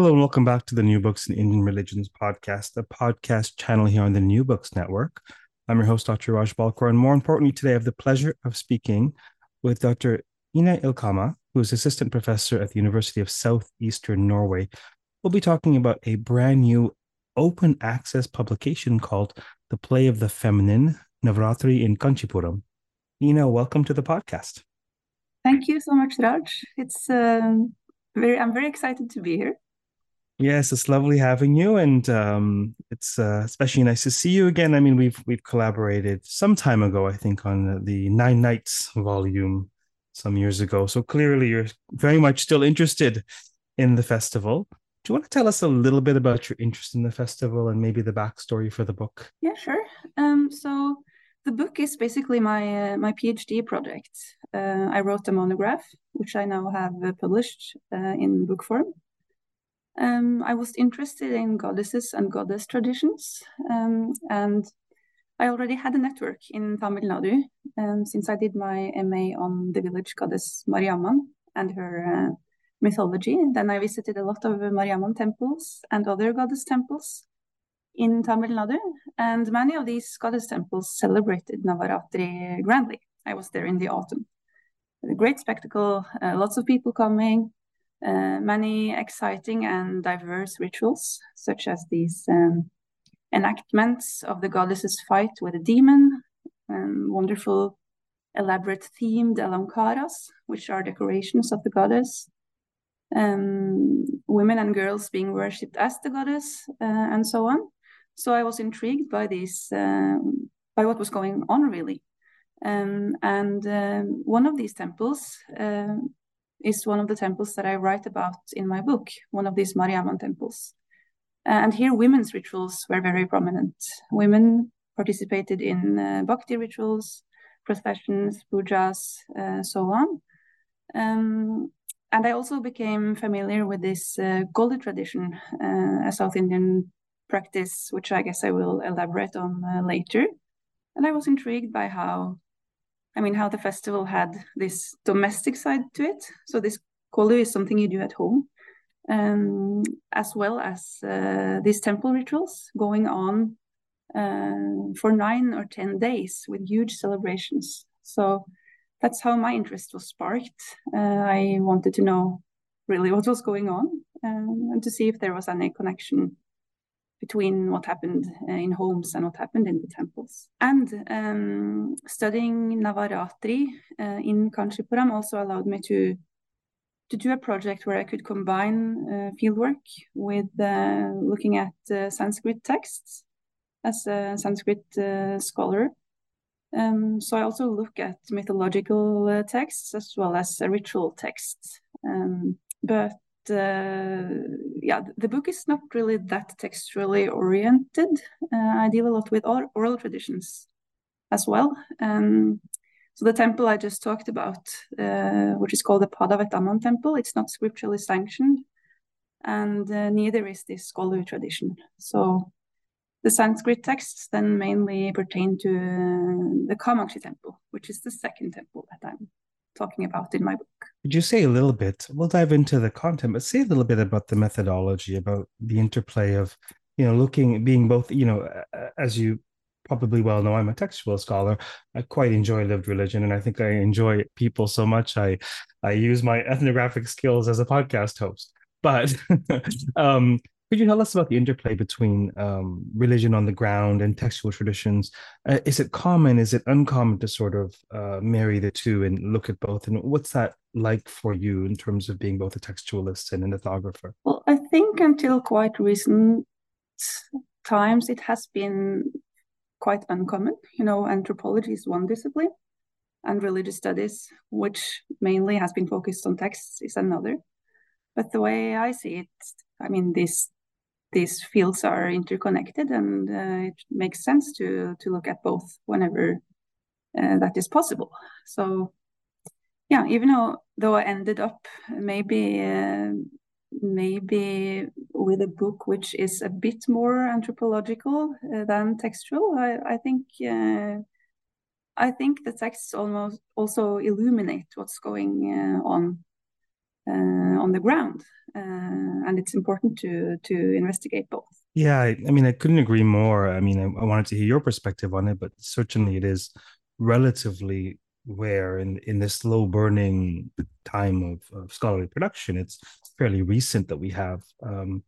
Hello and welcome back to the New Books in Indian Religions podcast, a podcast channel here on the New Books Network. I'm your host, Dr. Raj Balkaran, and more importantly, today I have the pleasure of speaking with Dr. Ina Ilkama, who is assistant professor at the University of Southeastern Norway. We'll be talking about a brand new open access publication called The Play of the Feminine, Navratri in Kanchipuram. Ina, welcome to the podcast. Thank you so much, Raj. It's um, very, I'm very excited to be here. Yes, it's lovely having you, and um, it's uh, especially nice to see you again. I mean, we've we've collaborated some time ago, I think, on the Nine Nights volume some years ago. So clearly, you're very much still interested in the festival. Do you want to tell us a little bit about your interest in the festival and maybe the backstory for the book? Yeah, sure. Um, so the book is basically my uh, my PhD project. Uh, I wrote a monograph, which I now have uh, published uh, in book form um, I was interested in goddesses and goddess traditions, um, and I already had a network in Tamil Nadu um, since I did my MA on the village goddess Mariamman and her uh, mythology. Then I visited a lot of Mariamman temples and other goddess temples in Tamil Nadu, and many of these goddess temples celebrated Navaratri grandly. I was there in the autumn. A great spectacle, uh, lots of people coming, uh, many exciting and diverse rituals, such as these um, enactments of the goddess's fight with a demon, um, wonderful elaborate themed alankaras, which are decorations of the goddess, um, women and girls being worshipped as the goddess, uh, and so on. So I was intrigued by this, uh, by what was going on really. Um, and um, one of these temples uh, is one of the temples that I write about in my book, one of these Mariamman temples. And here, women's rituals were very prominent. Women participated in uh, bhakti rituals, processions, pujas, uh, so on. Um, and I also became familiar with this uh, tradition, uh, a South Indian practice, which I guess I will elaborate on uh, later. And I was intrigued by how I mean, how the festival had this domestic side to it. So this kolu is something you do at home, um, as well as uh, these temple rituals going on uh, for nine or ten days with huge celebrations. So that's how my interest was sparked. Uh, I wanted to know really what was going on um, and to see if there was any connection between what happened uh, in homes and what happened in the temples. And um, studying Navaratri uh, in Kanchipuram also allowed me to to do a project where I could combine uh, fieldwork with uh, looking at Sanskrit texts as a Sanskrit scholar. Um, so I also look at mythological texts as well as ritual texts. Um, but yeah, the book is not really that textually oriented. Uh, I deal a lot with oral traditions as well. Um, so the temple I just talked about, uh, which is called the Padavetamman temple, it's not scripturally sanctioned, and uh, neither is this scholarly tradition. So the Sanskrit texts then mainly pertain to uh, the Kamakshi temple, which is the second temple that I'm talking about in my book. Could you say a little bit? We'll dive into the content, but say a little bit about the methodology, about the interplay of, you know, looking, being both, you know, as you probably well know, I'm a textual scholar. I quite enjoy lived religion, and I think I enjoy people so much. I I use my ethnographic skills as a podcast host. But um, could you tell us about the interplay between um, religion on the ground and textual traditions? Uh, is it common? Is it uncommon to sort of uh, marry the two and look at both? And what's that like for you in terms of being both a textualist and an ethnographer? Well, I think until quite recent times, it has been quite uncommon. You know, anthropology is one discipline, and religious studies, which mainly has been focused on texts, is another. but the way I see it, I mean, these these fields are interconnected, and uh, it makes sense to to look at both whenever uh, that is possible. So, yeah, even though though I ended up maybe uh, maybe with a book which is a bit more anthropological uh, than textual, I, I think uh, I think the texts almost also illuminate what's going uh, on on the ground, uh, and it's important to to investigate both. Yeah, I, I mean, I couldn't agree more. I mean, I, I, wanted to hear your perspective on it, but certainly it is relatively rare in in this slow burning time of, of scholarly production. It's fairly recent that we have um,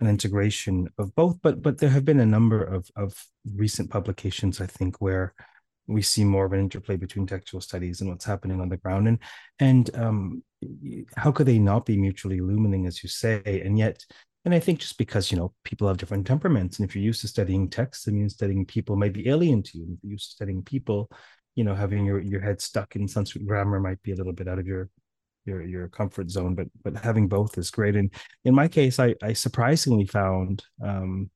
an integration of both, but but there have been a number of of recent publications, I think, where we see more of an interplay between textual studies and what's happening on the ground. And and um, how could they not be mutually illuminating as you say? And yet and i think just because you know people have different temperaments and if you're used to studying text i mean studying people might be alien to you. If you're used to studying people you know having your your head stuck in sanskrit grammar might be a little bit out of your your your comfort zone but but having both is great. And in my case i i surprisingly found um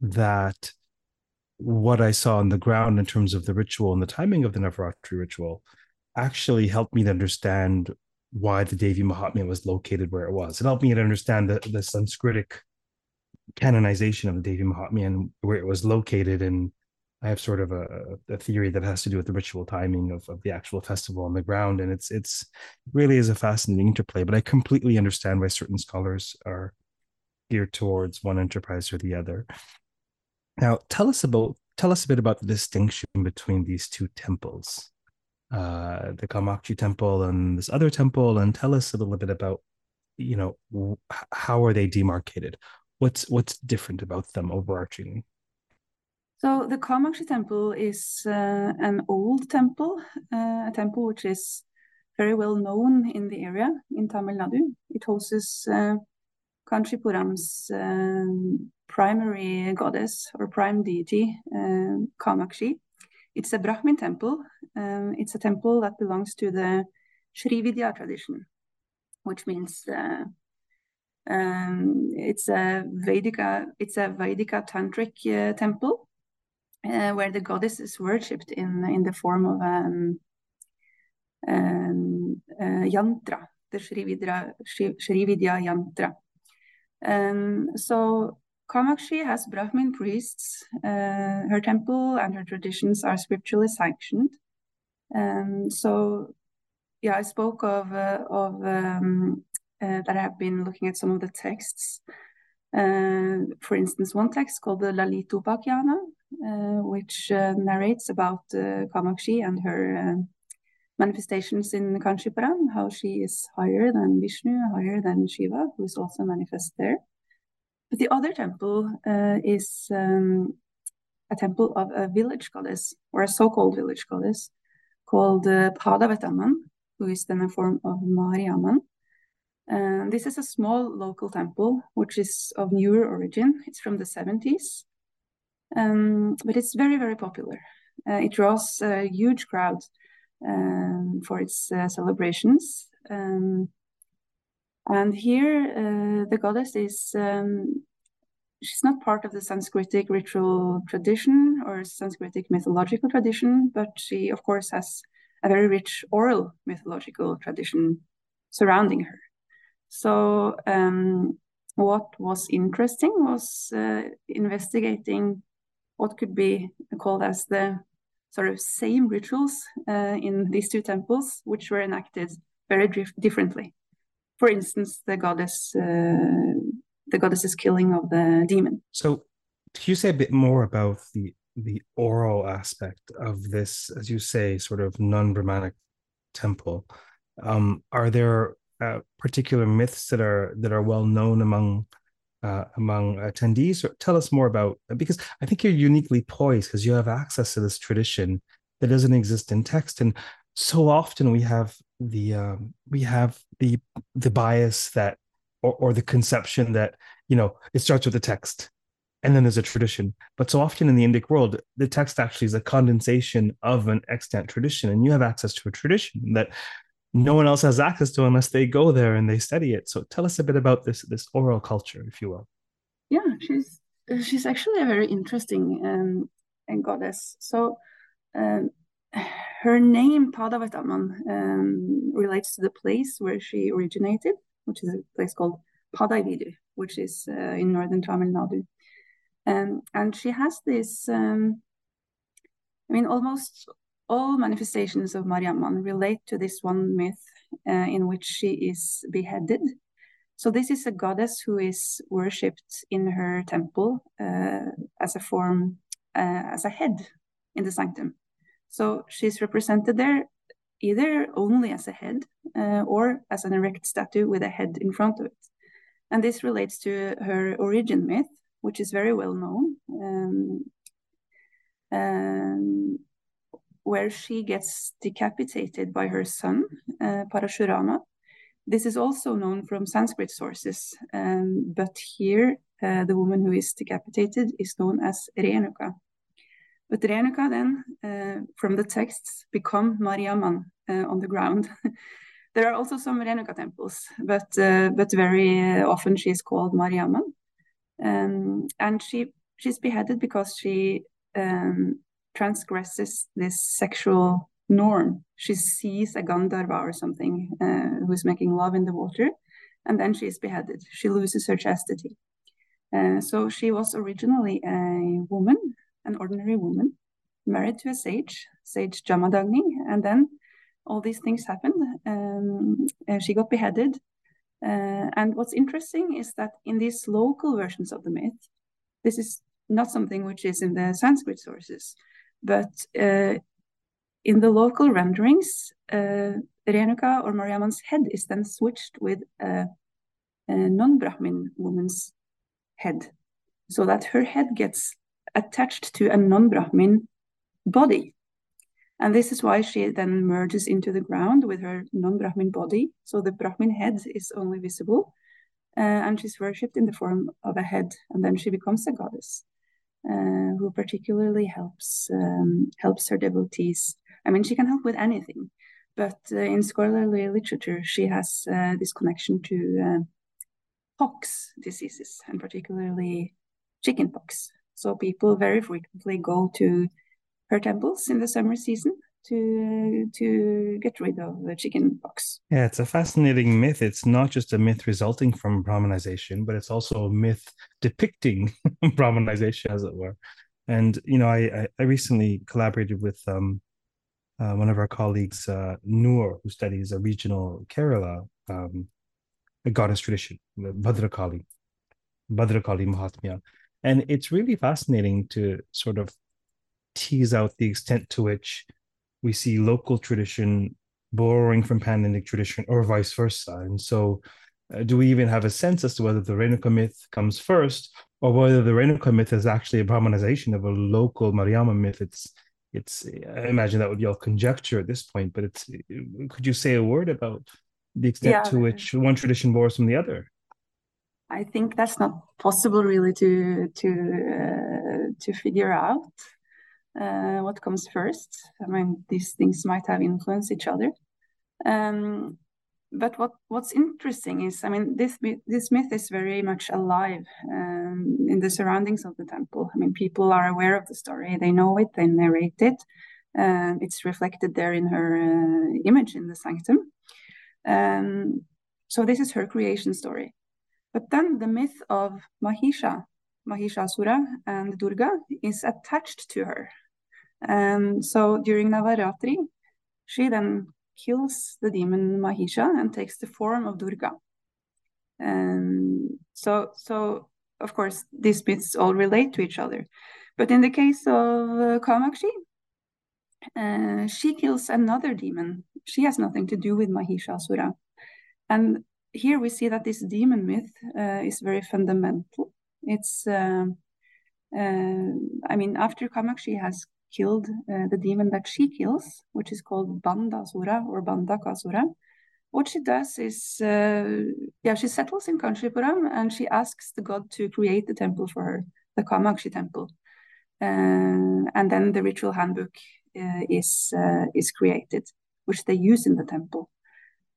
that what I saw on the ground in terms of the ritual and the timing of the Navaratri ritual actually helped me to understand why the Devi Mahatmya was located where it was. It helped me to understand the, the Sanskritic canonization of the Devi Mahatmya and where it was located. And I have sort of a, a theory that has to do with the ritual timing of, of the actual festival on the ground. And it's it's really is a fascinating interplay, but I completely understand why certain scholars are geared towards one enterprise or the other. Now, tell us about tell us a bit about the distinction between these two temples, uh, the Kamakshi temple and this other temple, and tell us a little bit about, you know, how are they demarcated? What's what's different about them overarchingly? So the Kamakshi temple is uh, an old temple, uh, a temple which is very well known in the area in Tamil Nadu. It hosts uh, Kanchipuram's um, primary goddess or prime deity, um, Kamakshi. It's a Brahmin temple. Um, it's a temple that belongs to the Srividya tradition, which means uh, um, it's a Vedika, it's a Vedika tantric uh, temple uh, where the goddess is worshipped in in the form of an um, uh, yantra, the Srividya, Srividya yantra. Um, so Kamakshi has Brahmin priests. Uh, her temple and her traditions are scripturally sanctioned. Um, so, yeah, I spoke of uh, of um, uh, that I have been looking at some of the texts. Uh, for instance, one text called the Lalitopakhyan, uh, which uh, narrates about Kamakshi and her manifestations in Kanchipuram, how she is higher than Vishnu, higher than Shiva, who is also manifest there. But the other temple uh, is um, a temple of a village goddess, or a so-called village goddess, called uh, Padavetamman, who is then a form of Mariamman. And this is a small local temple, which is of newer origin. It's from the 70s, um, but it's very, very popular. Uh, it draws a huge crowd um, for its uh, celebrations. Um, and here, uh, the goddess is um, she's not part of the Sanskritic ritual tradition or Sanskritic mythological tradition, but she, of course, has a very rich oral mythological tradition surrounding her. So, um, what was interesting was uh, investigating what could be called as the sort of same rituals uh, in these two temples, which were enacted very differently. For instance, the goddess, uh, the goddess's killing of the demon. So, can you say a bit more about the the oral aspect of this, as you say, sort of non-Brahmanic temple? Um, are there uh, particular myths that are that are well known among uh, among attendees? Or tell us more about because I think you're uniquely poised because you have access to this tradition that doesn't exist in text, and so often we have the um, we have the the bias that or, or the conception that you know it starts with the text and then there's a tradition. But so often in the Indic world, the text actually is a condensation of an extant tradition, and you have access to a tradition that no one else has access to unless they go there and they study it. So tell us a bit about this this oral culture, if you will. Yeah, she's she's actually a very interesting um, and goddess. So um, her name Padavetamman um, relates to the place where she originated, which is a place called Padaividu, which is uh, in northern Tamil Nadu. Um, and she has this, um, I mean, almost all manifestations of Mariamman relate to this one myth uh, in which she is beheaded. So this is a goddess who is worshipped in her temple uh, as a form, uh, as a head in the sanctum. So she's represented there either only as a head uh, or as an erect statue with a head in front of it. And this relates to her origin myth, which is very well known. Um, um, where she gets decapitated by her son, uh, Parashurama. This is also known from Sanskrit sources, um, but here uh, the woman who is decapitated is known as Renuka. But Renuka then, uh, from the texts, become Mariamman uh, on the ground. there are also some Renuka temples, but uh, but very often she is called Mariamman. Um, and she she's beheaded because she um, transgresses this sexual norm. She sees a Gandharva or something uh, who's making love in the water, and then she is beheaded. She loses her chastity. Uh, so she was originally a woman, an ordinary woman, married to a sage, sage Jamadagni, and then all these things happened. Um, she got beheaded. Uh, and what's interesting is that in these local versions of the myth, this is not something which is in the Sanskrit sources. But uh, in the local renderings, uh, Renuka or Mariamman's head is then switched with a, a non-Brahmin woman's head, so that her head gets attached to a non-Brahmin body. And this is why she then merges into the ground with her non-Brahmin body. So the Brahmin head is only visible, uh, and she's worshipped in the form of a head, and then she becomes a goddess. Uh, who particularly helps um, helps her devotees. I mean, she can help with anything, but uh, in scholarly literature, she has uh, this connection to pox diseases and particularly chickenpox. So people very frequently go to her temples in the summer season to to get rid of the chicken pox. Yeah, it's a fascinating myth. It's not just a myth resulting from Brahmanization, but it's also a myth depicting Brahmanization, as it were. And you know, I I recently collaborated with um, uh, one of our colleagues, uh, Noor, who studies a regional Kerala um, a goddess tradition, Bhadrakali, Bhadrakali Mahatmya. And it's really fascinating to sort of tease out the extent to which we see local tradition borrowing from Pan-Indic tradition or vice versa. And so, uh, do we even have a sense as to whether the Renuka myth comes first or whether the Renuka myth is actually a Brahmanization of a local Mariamma myth? It's it's I imagine that would be all conjecture at this point, but it's could you say a word about the extent yeah. to which one tradition borrows from the other? I think that's not possible really to to uh, to figure out uh, what comes first. I mean, these things might have influenced each other. Um, but what what's interesting is, I mean, this this myth is very much alive um, in the surroundings of the temple. I mean, people are aware of the story; they know it, they narrate it. Uh, it's reflected there in her uh, image in the sanctum. Um, so this is her creation story. But then the myth of Mahisha, Mahishasura and Durga is attached to her. Um, so during Navaratri, she then kills the demon Mahisha and takes the form of Durga. Um, so, so of course, these myths all relate to each other. But in the case of uh, Kamakshi, uh, she kills another demon. She has nothing to do with Mahishasura. And here we see that this demon myth uh, is very fundamental. It's, uh, uh I mean, after Kamakshi has killed uh, the demon that she kills, which is called Bandasura or Bandakasura. What she does is, uh, yeah, she settles in Kanchipuram and she asks the god to create the temple for her, the Kamakshi temple. Uh, and then the ritual handbook uh, is uh, is created, which they use in the temple.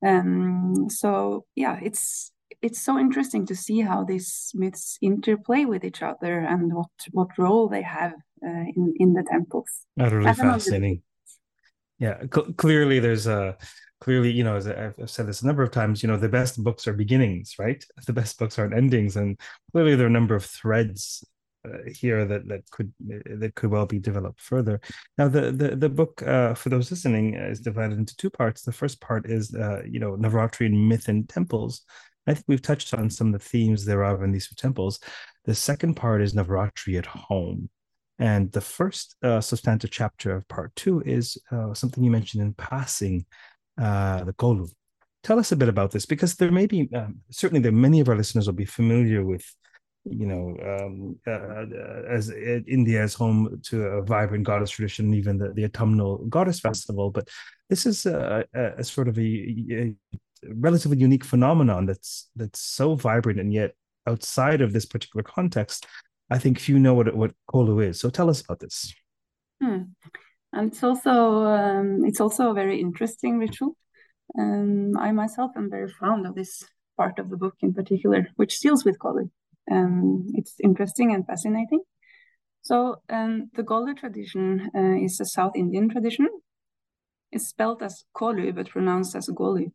Um, so yeah, it's it's so interesting to see how these myths interplay with each other and what what role they have uh, in in the temples. Utterly fascinating. Yeah, cl- clearly there's a clearly you know as I've said this a number of times. You know the best books are beginnings, right? The best books aren't endings, and clearly there are a number of threads uh, here that that could that could well be developed further. Now, the the the book uh, for those listening is divided into two parts. The first part is uh, you know Navaratri and myth and temples. I think we've touched on some of the themes thereof in these two temples. The second part is Navaratri at home. And the first uh, substantive chapter of part two is uh, something you mentioned in passing, uh, the Kolu. Tell us a bit about this because there may be, um, certainly, there many of our listeners will be familiar with you know, um, uh, uh as uh, India is home to a vibrant goddess tradition, even the, the autumnal goddess festival. But this is a, a, a sort of a, a, relatively unique phenomenon that's that's so vibrant and yet outside of this particular context, I think few know what what Kolu is. So tell us about this. Hmm. And it's also um, it's also a very interesting ritual. Um, I myself am very fond of this part of the book in particular, which deals with Kolu. Um, it's interesting and fascinating. So um, the Golu tradition uh, is a South Indian tradition. It's spelled as Kolu but pronounced as Golu.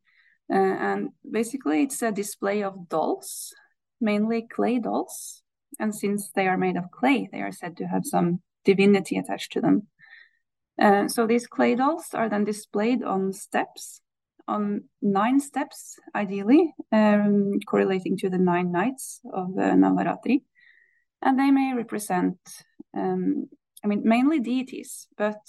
Uh, and basically, it's a display of dolls, mainly clay dolls. And since they are made of clay, they are said to have some divinity attached to them. Uh, so these clay dolls are then displayed on steps on nine steps, ideally, um, correlating to the nine nights of uh, Navaratri. And they may represent, um, I mean, mainly deities, but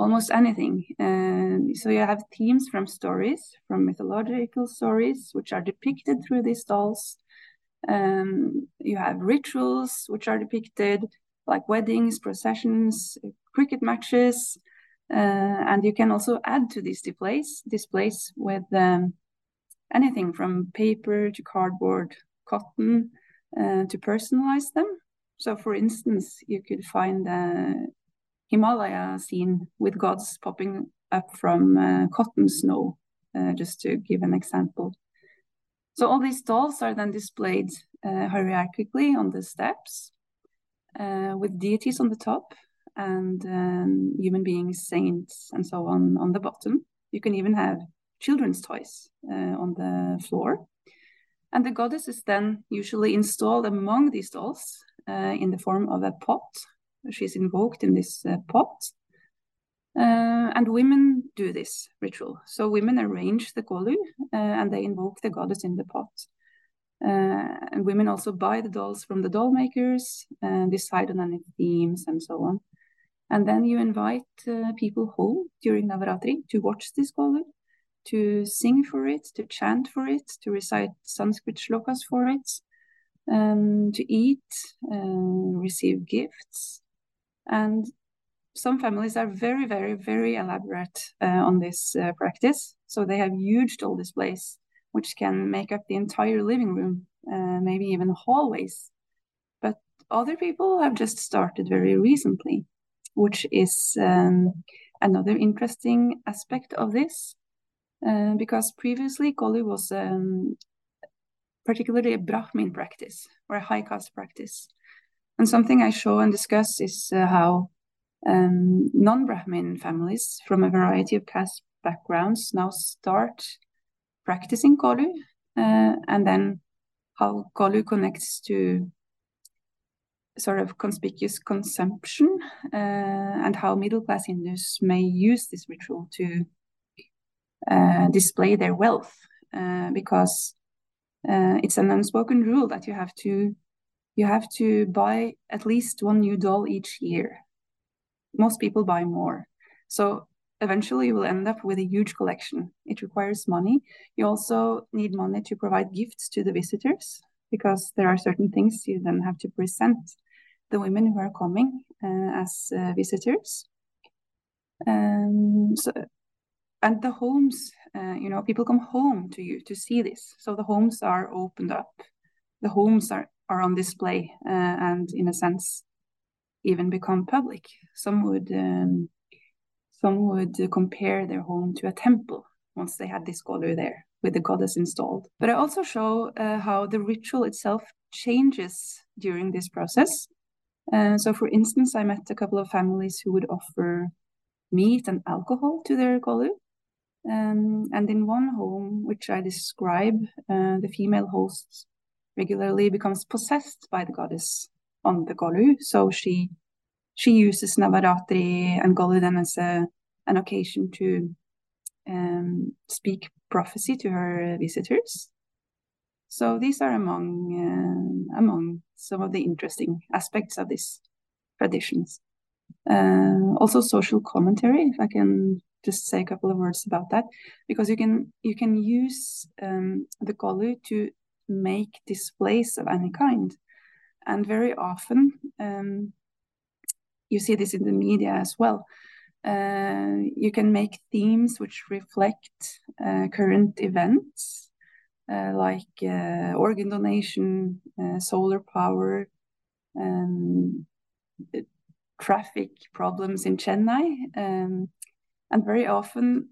almost anything. Uh, so you have themes from stories, from mythological stories, which are depicted through these dolls. Um, you have rituals, which are depicted, like weddings, processions, cricket matches, uh, and you can also add to these displays, displays with um, anything from paper to cardboard, cotton, uh, to personalize them. So, for instance, you could find a Himalaya scene with gods popping up from uh, cotton snow, uh, just to give an example. So, all these dolls are then displayed uh, hierarchically on the steps uh, with deities on the top and um, human beings, saints, and so on on the bottom. You can even have children's toys uh, on the floor. And the goddess is then usually installed among these dolls uh, in the form of a pot. She's invoked in this uh, pot. Uh, and women do this ritual. So women arrange the kolu uh, and they invoke the goddess in the pot. Uh, and women also buy the dolls from the doll makers and decide on any themes and so on. And then you invite uh, people home during Navaratri to watch this kolu, to sing for it, to chant for it, to recite Sanskrit shlokas for it, um, to eat, uh, receive gifts. And some families are very, very, very elaborate uh, on this uh, practice. So they have huge doll displays, which can make up the entire living room, uh, maybe even hallways. But other people have just started very recently which is um, another interesting aspect of this. Uh, because previously Kolu was um, particularly a Brahmin practice or a high caste practice. And something I show and discuss is uh, how um, non Brahmin families from a variety of caste backgrounds now start practicing Kolu, uh, and then how Kolu connects to sort of conspicuous consumption uh, and how middle class Hindus may use this ritual to uh, display their wealth uh, because uh, it's an unspoken rule that you have to you have to buy at least one new doll each year. Most people buy more. So eventually you will end up with a huge collection. It requires money. You also need money to provide gifts to the visitors because there are certain things you then have to present the women who are coming uh, as uh, visitors. Um, so, and the homes, uh, you know, people come home to you to see this. So the homes are opened up. The homes are, are on display and, in a sense, even become public. Some would um, some would compare their home to a temple once they had this kolu there. with the goddess installed. But I also show uh, how the ritual itself changes during this process. Uh, so, for instance, I met a couple of families who would offer meat and alcohol to their Golu. Um, and in one home, which I describe, uh, the female host regularly becomes possessed by the goddess on the Golu. So she she uses Navaratri and Golu then as a, an occasion to um, speak prophecy to her visitors. So these are among uh, among some of the interesting aspects of these traditions. Uh, also, social commentary. If I can just say a couple of words about that, because you can you can use um, the Golu to make displays of any kind, and very often um, you see this in the media as well. Uh, you can make themes which reflect uh, current events, uh, like uh, organ donation, uh, solar power, um, traffic problems in Chennai. Um, and very often,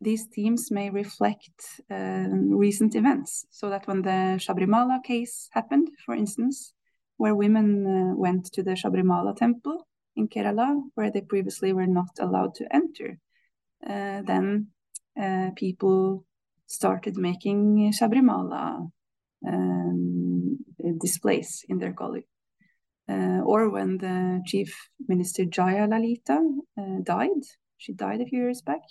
these themes may reflect um, recent events. So that when the Shabrimala case happened, for instance, where women uh, went to the Shabrimala temple in Kerala, where they previously were not allowed to enter, uh, then uh, people started making Shabrimala um, displays in their Golu. Uh, or when the chief minister Jayalalithaa uh, died, she died a few years back,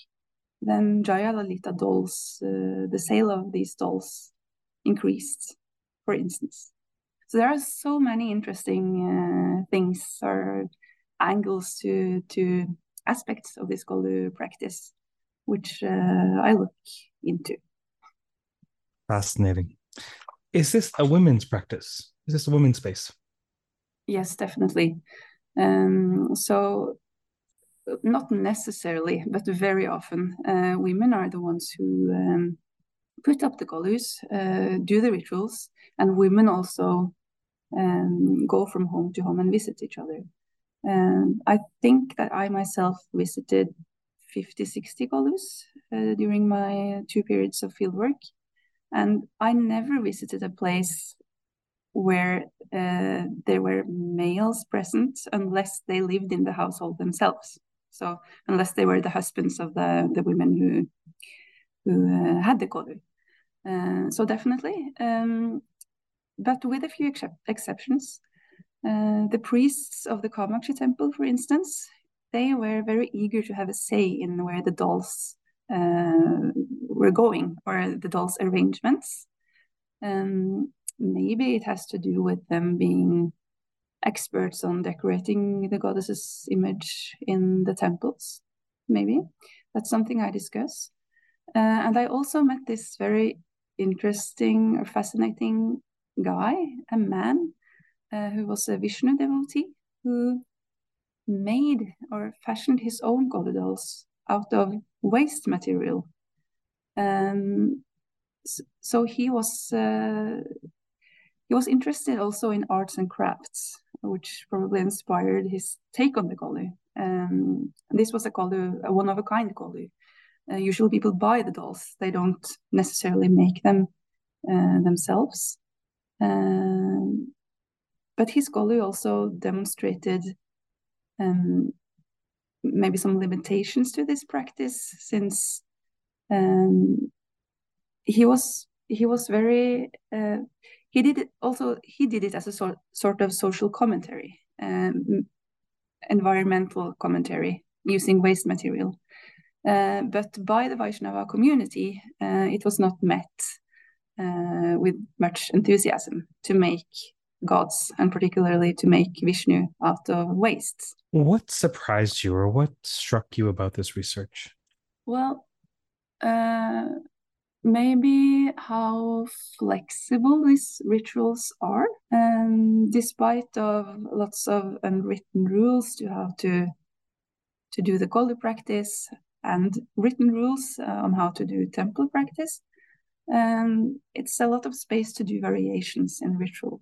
then Jayalalithaa dolls, uh, the sale of these dolls increased, for instance. So there are so many interesting uh, things or angles to to aspects of this Golu practice, which uh, I look into. Fascinating. Is this a women's practice? Is this a women's space? Yes, definitely. Um, so, not necessarily, but very often, uh, women are the ones who um, put up the golus, uh, do the rituals, and women also um, go from home to home and visit each other. Um, I think that I myself visited 50, 60 golus uh, during my two periods of fieldwork. And I never visited a place where uh, there were males present unless they lived in the household themselves. So unless they were the husbands of the, the women who who uh, had the golu. Uh, so definitely, um, but with a few ex exceptions. Uh, the priests of the Kamakshi temple, for instance, they were very eager to have a say in where the dolls uh, were going or the dolls' arrangements. Um, maybe it has to do with them being experts on decorating the goddess's image in the temples. Maybe that's something I discuss. Uh, and I also met this very interesting or fascinating guy, a man uh, who was a Vishnu devotee who made or fashioned his own god dolls out of waste material. Um, so he was uh, he was interested also in arts and crafts, which probably inspired his take on the kolu. Um, this was a kolu, a one of a kind kolu. Uh, usually people buy the dolls; they don't necessarily make them uh, themselves. Um, but his kolu also demonstrated um, maybe some limitations to this practice since um, he was he was very uh, he did it also he did it as a sort sort of social commentary um, environmental commentary using waste material uh, but by the Vaishnava community uh, it was not met uh, with much enthusiasm to make gods and particularly to make Vishnu out of waste. What surprised you or what struck you about this research? Well, uh, maybe how flexible these rituals are, and despite of lots of unwritten rules to how to to do the Golu practice and written rules uh, on how to do temple practice, um, it's a lot of space to do variations in ritual.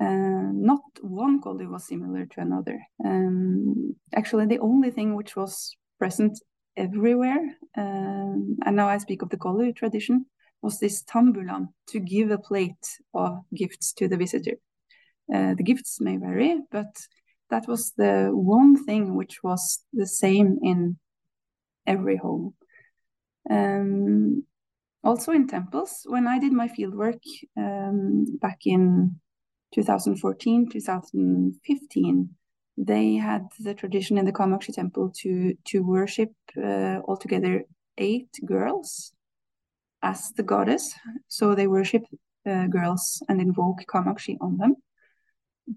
Uh, not one Golu was similar to another. Um, actually, the only thing which was present everywhere, um, and now I speak of the Golu tradition, was this tambulam to give a plate of gifts to the visitor. Uh, the gifts may vary, but that was the one thing which was the same in every home. Um, also in temples, when I did my fieldwork um, back in 2014, 2015, they had the tradition in the Kamakshi temple to to worship uh, altogether eight girls as the goddess. So they worship uh, girls and invoke Kamakshi on them.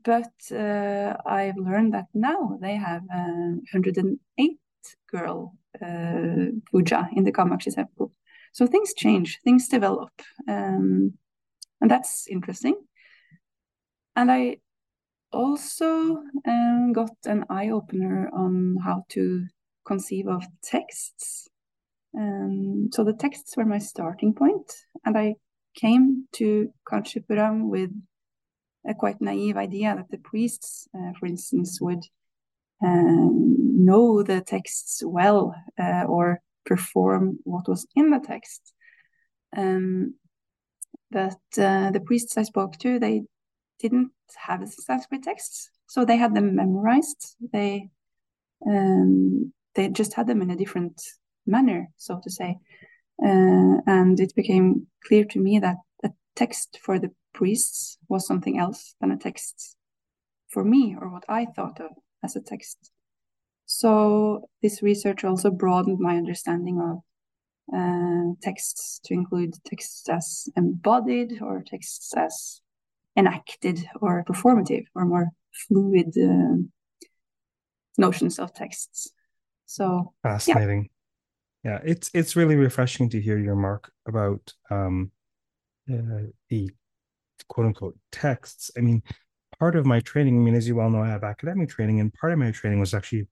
But uh, I've learned that now they have 108 girl uh, puja in the Kamakshi temple. So things change, things develop, um, and that's interesting. And I also um, got an eye opener on how to conceive of texts. Um, so the texts were my starting point, and I came to Kanchipuram with a quite naive idea that the priests, uh, for instance, would um, know the texts well uh, or perform what was in the text. Um, but uh, the priests I spoke to, they didn't have Sanskrit texts, so they had them memorized. They um, they just had them in a different manner, so to say. Uh, and it became clear to me that a text for the priests was something else than a text for me or what I thought of as a text. So this research also broadened my understanding of uh, texts to include texts as embodied or texts as enacted or performative or more fluid uh, notions of texts. So fascinating. Yeah. yeah. it's it's really refreshing to hear your mark about um, uh, the quote unquote texts. I mean, part of my training, I mean, as you well know, I have academic training, and part of my training was actually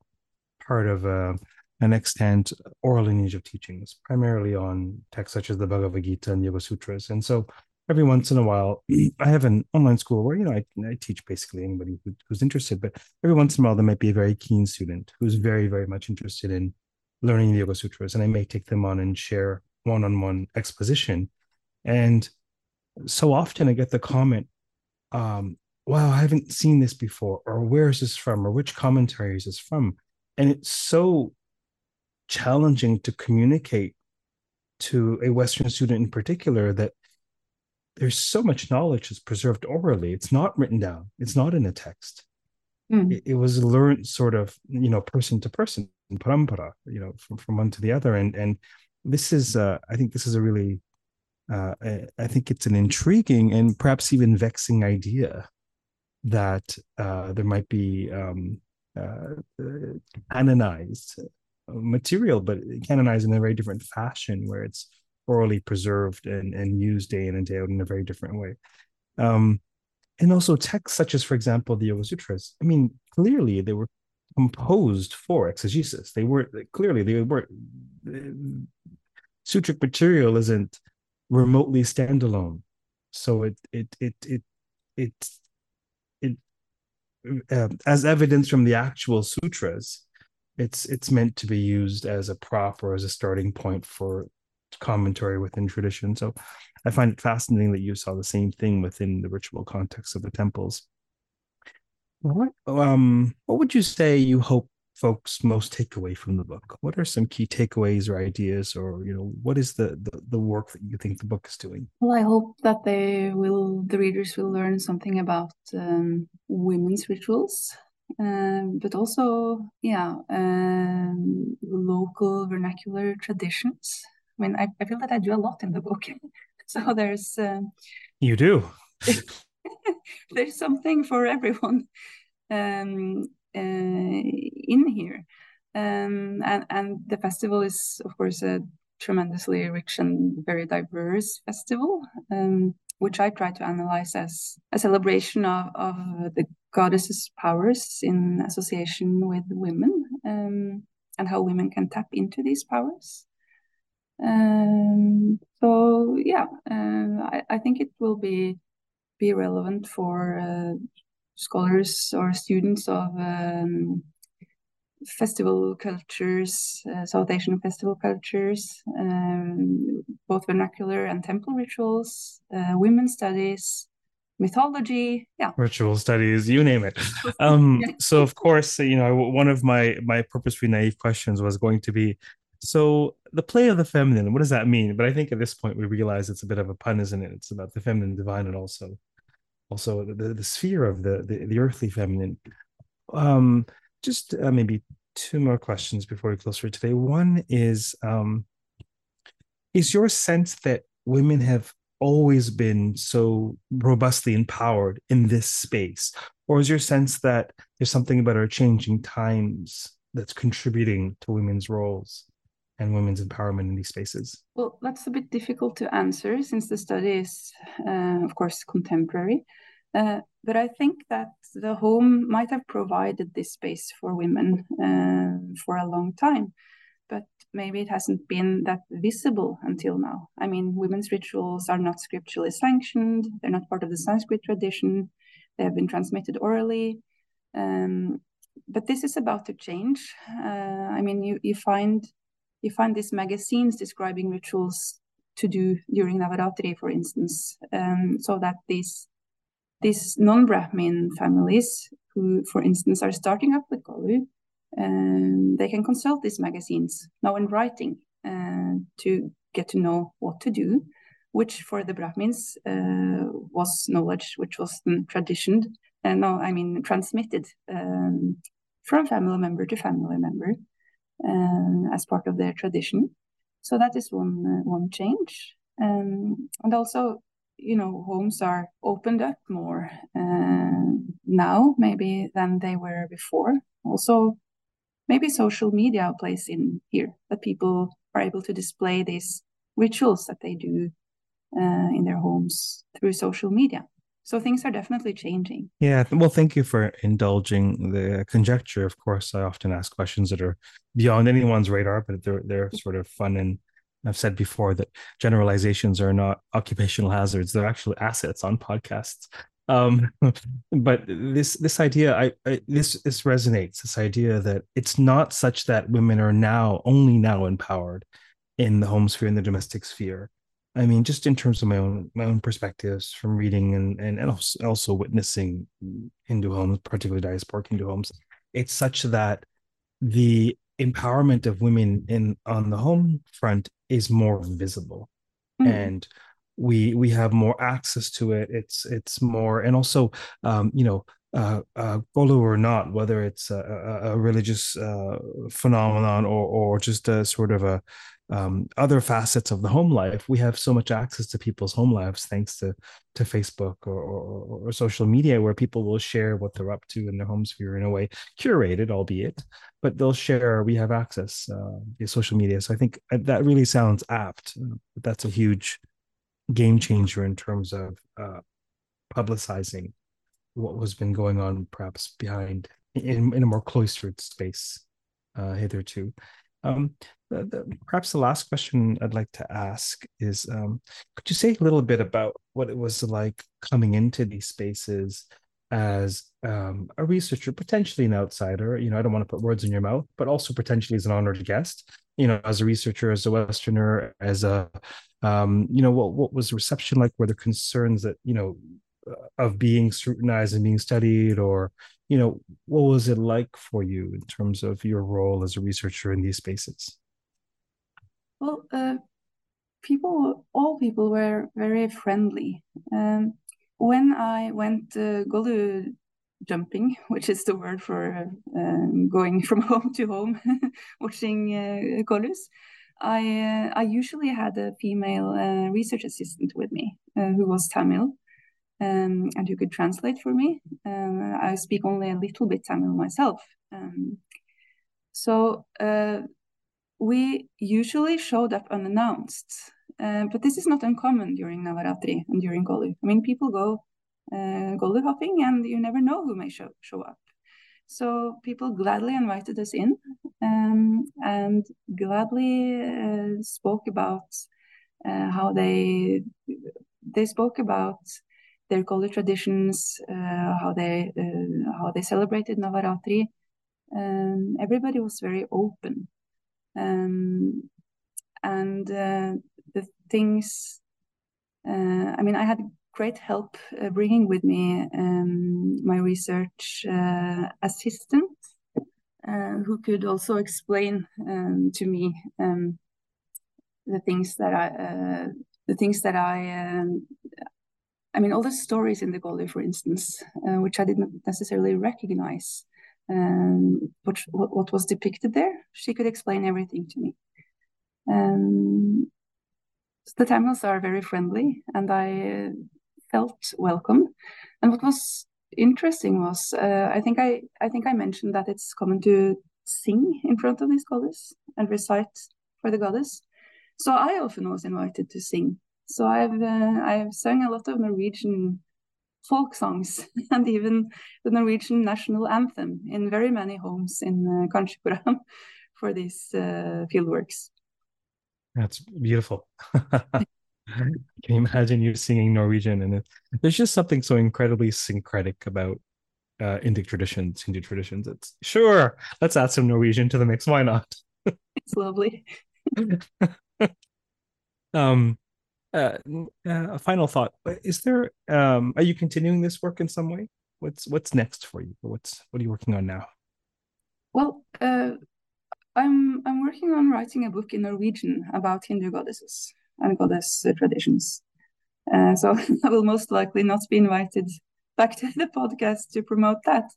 part of uh, an extant oral lineage of teachings, primarily on texts such as the Bhagavad Gita and Yoga Sutras. And so every once in a while, I have an online school where, you know, I, I teach basically anybody who, who's interested, but every once in a while, there might be a very keen student who's very, very much interested in learning the Yoga Sutras. And I may take them on and share one on one exposition. And so often I get the comment, um, wow, I haven't seen this before, or where is this from, or which commentary is this from? And it's so challenging to communicate to a Western student in particular that there's so much knowledge that's preserved orally. It's not written down, it's not in a text. Mm. It, it, was learned sort of, you know, person to person, parampara, you know, from, from one to the other. And and this is, uh, I think, this is a really uh, I, I, think it's an intriguing and perhaps even vexing idea that uh, there might be um, uh, canonized material, but canonized in a very different fashion where it's orally preserved and, and used day in and day out in a very different way. Um, and also texts such as, for example, the Yoga Sutras. I mean, clearly they were composed for exegesis. They were clearly they were sutric material isn't remotely standalone. So it it it it it it uh, as evidence from the actual sutras, it's it's meant to be used as a prop or as a starting point for commentary within tradition. So I find it fascinating that you saw the same thing within the ritual context of the temples. What um what would you say you hope folks most take away from the book? What are some key takeaways or ideas, or you know, what is the the, the work that you think the book is doing? Well, I hope that they will, the readers will learn something about um, women's rituals, um, but also, yeah, um, local vernacular traditions. I mean, I, I feel that I do a lot in the book, so there's. Um, you do. there's something for everyone. Um, uh, in here. Um, and, and the festival is, of course, a tremendously rich and very diverse festival, um, which I try to analyze as a celebration of, of the goddess's powers in association with women um, and how women can tap into these powers. Um, so yeah, uh, I, I, think it will be be relevant for uh, scholars or students of um, festival cultures, uh, South Asian festival cultures, um, both vernacular and temple rituals, uh, women's studies, mythology, yeah, ritual studies, you name it. Um, so of course, you know, one of my my purposefully naive questions was going to be, so the play of the feminine, what does that mean? But I think at this point we realize it's a bit of a pun, isn't it? It's about the feminine divine and also also the, the sphere of the, the, the earthly feminine. Um, just uh, maybe two more questions before we close for today. One is um, is your sense that women have always been so robustly empowered in this space, or is your sense that there's something about our changing times that's contributing to women's roles? And women's empowerment in these spaces? Well, that's a bit difficult to answer since the study is, uh, of course, contemporary. Uh, but I think that the home might have provided this space for women uh, for a long time, but maybe it hasn't been that visible until now. I mean, women's rituals are not scripturally sanctioned, they're not part of the Sanskrit tradition, they have been transmitted orally. Um, but this is about to change. Uh, I mean, you, you find you find these magazines describing rituals to do during Navaratri, for instance, um, so that these these non-Brahmin families who, for instance, are starting up with Kolu, um, they can consult these magazines now in writing uh, to get to know what to do, which for the Brahmins uh, was knowledge which was traditioned, uh, no, I mean transmitted um, from family member to family member uh, as part of their tradition. So that is one uh, one change, um, and also you know homes are opened up more uh, now maybe than they were before. Also maybe social media plays in here that people are able to display these rituals that they do uh, in their homes through social media so things are definitely changing yeah well thank you for indulging the conjecture of course i often ask questions that are beyond anyone's radar but they're they're sort of fun and I've said before that generalizations are not occupational hazards; they're actually assets on podcasts. Um, but this this idea, I, I this this resonates. This idea that it's not such that women are now only now empowered in the home sphere in the domestic sphere. I mean, just in terms of my own my own perspectives from reading and and, and also, also witnessing Hindu homes, particularly diasporic Hindu homes, it's such that the empowerment of women in on the home front is more visible mm-hmm. and we we have more access to it it's it's more and also um you know uh, uh Kolu or not whether it's a, a religious uh, phenomenon or or just a sort of a um, other facets of the home life, we have so much access to people's home lives thanks to to Facebook or, or, or, social media, where people will share what they're up to in their home sphere in a way curated, albeit, but they'll share. We have access uh, via social media, so I think uh, that really sounds apt. That's a huge game changer in terms of uh, publicizing what was been going on, perhaps behind in, in a more cloistered space uh, hitherto. Um, the, the, perhaps the last question I'd like to ask is um, could you say a little bit about what it was like coming into these spaces as um, a researcher, potentially an outsider? You know, I don't want to put words in your mouth, but also potentially as an honored guest. You know, as a researcher, as a Westerner, as a, um, you know, what what was the reception like? Were there concerns that you know of being scrutinized and being studied or you know what was it like for you in terms of your role as a researcher in these spaces? Well uh, people all people were very friendly. Um, when i went uh, kolu jumping which is the word for uh, going from home to home watching uh, kolus I, uh, I usually had a female uh, research assistant with me uh, who was Tamil um, and who could translate for me. Uh, I speak only a little bit Tamil myself. Um, so uh, we usually showed up unannounced, uh, but this is not uncommon during Navaratri and during Kolu. I mean, people go uh, Kolu hopping and you never know who may show, show up. So people gladly invited us in um, and gladly uh, spoke about uh, how they they spoke about their Kolu traditions, uh, how they uh, how they celebrated Navaratri, Um, everybody was very open. Um, and uh, the things, I mean, I had great help uh, bringing with me um, my research uh, assistant, uh, who could also explain um, to me um, the things that I, the things that I um, I mean, all the stories in the Kolu, for instance, uh, which I didn't necessarily recognize, um, what, what was depicted there, she could explain everything to me. Um, so the Tamils are very friendly, and I felt welcome. And what was interesting was, uh, I think I, I think I mentioned that it's common to sing in front of these goddess and recite for the goddess. So I often was invited to sing so I've uh, I've sung a lot of Norwegian folk songs and even the Norwegian national anthem in very many homes in uh, Kanchipuram for these uh, fieldworks. That's beautiful. Can you imagine you singing Norwegian? And it, there's just something so incredibly syncretic about uh, Indic traditions, Hindu traditions. It's sure, let's add some Norwegian to the mix. Why not? it's lovely. um, uh, uh, a final thought. Is there um are you continuing this work in some way? What's what's next for you? What's what are you working on now? Well uh, i'm i'm working on writing a book in norwegian about hindu goddesses and goddess traditions. Uh, so i will most likely not be invited back to the podcast to promote that.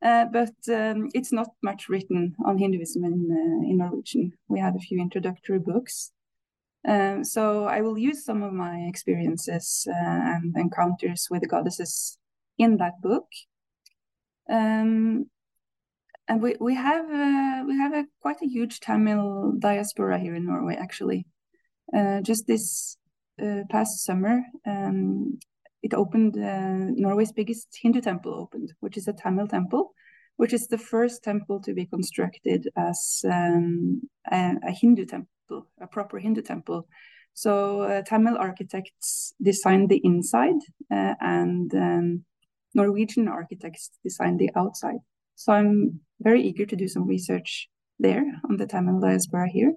Uh, but um, it's not much written on hinduism in, uh, in norwegian. We have a few introductory books um, so I will use some of my experiences uh, and encounters with the goddesses in that book. Um, and we, we have uh, we have a quite a huge Tamil diaspora here in Norway actually. Uh, just this uh, past summer, um, it opened uh, Norway's biggest Hindu temple opened, which is a Tamil temple, which is the first temple to be constructed as um, a, a Hindu temple temple, a proper Hindu temple. So uh, Tamil architects designed the inside, uh, and um, Norwegian architects designed the outside. So I'm very eager to do some research there on the Tamil diaspora here,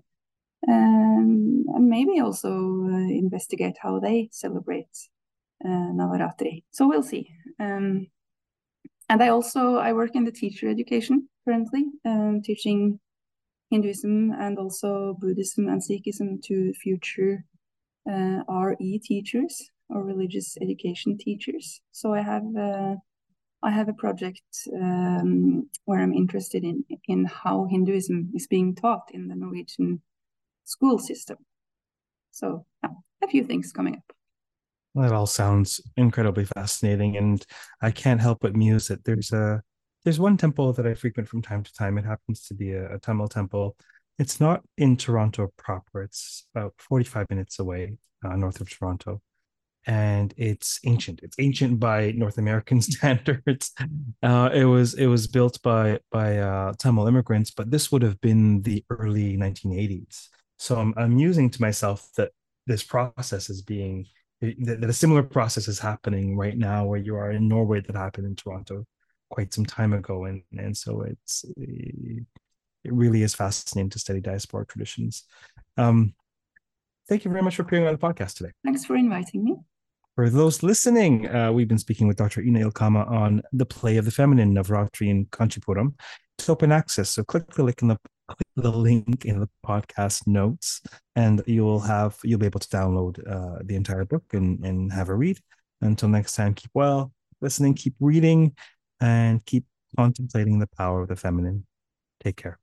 um, and maybe also uh, investigate how they celebrate uh, Navaratri. So we'll see. Um, and I also I work in the teacher education currently, um, teaching Hinduism and also Buddhism and Sikhism to future uh, RE teachers or religious education teachers. So I have uh, I have a project um, where I'm interested in in how Hinduism is being taught in the Norwegian school system. So yeah, a few things coming up. Well, that all sounds incredibly fascinating, and I can't help but muse that there's a there's one temple that I frequent from time to time. It happens to be a, a Tamil temple. It's not in Toronto proper. It's about 45 minutes away, uh, north of Toronto. And it's ancient. It's ancient by North American standards. Uh, it was it was built by by uh, Tamil immigrants, but this would have been the early 1980s. So I'm, I'm musing to myself that this process is being that a similar process is happening right now, where you are in Norway that happened in Toronto quite some time ago, and and so it's it really is fascinating to study diasporic traditions. Um, thank you very much for appearing on the podcast today. Thanks for inviting me. For those listening, uh, we've been speaking with Dr. Ina Ilkama on the play of the feminine Navaratri in Kanchipuram. It's open access, so click the link in the click the link in the podcast notes, and you'll have you'll be able to download uh, the entire book and and have a read. Until next time, keep well, listening, keep reading, and keep contemplating the power of the feminine. Take care.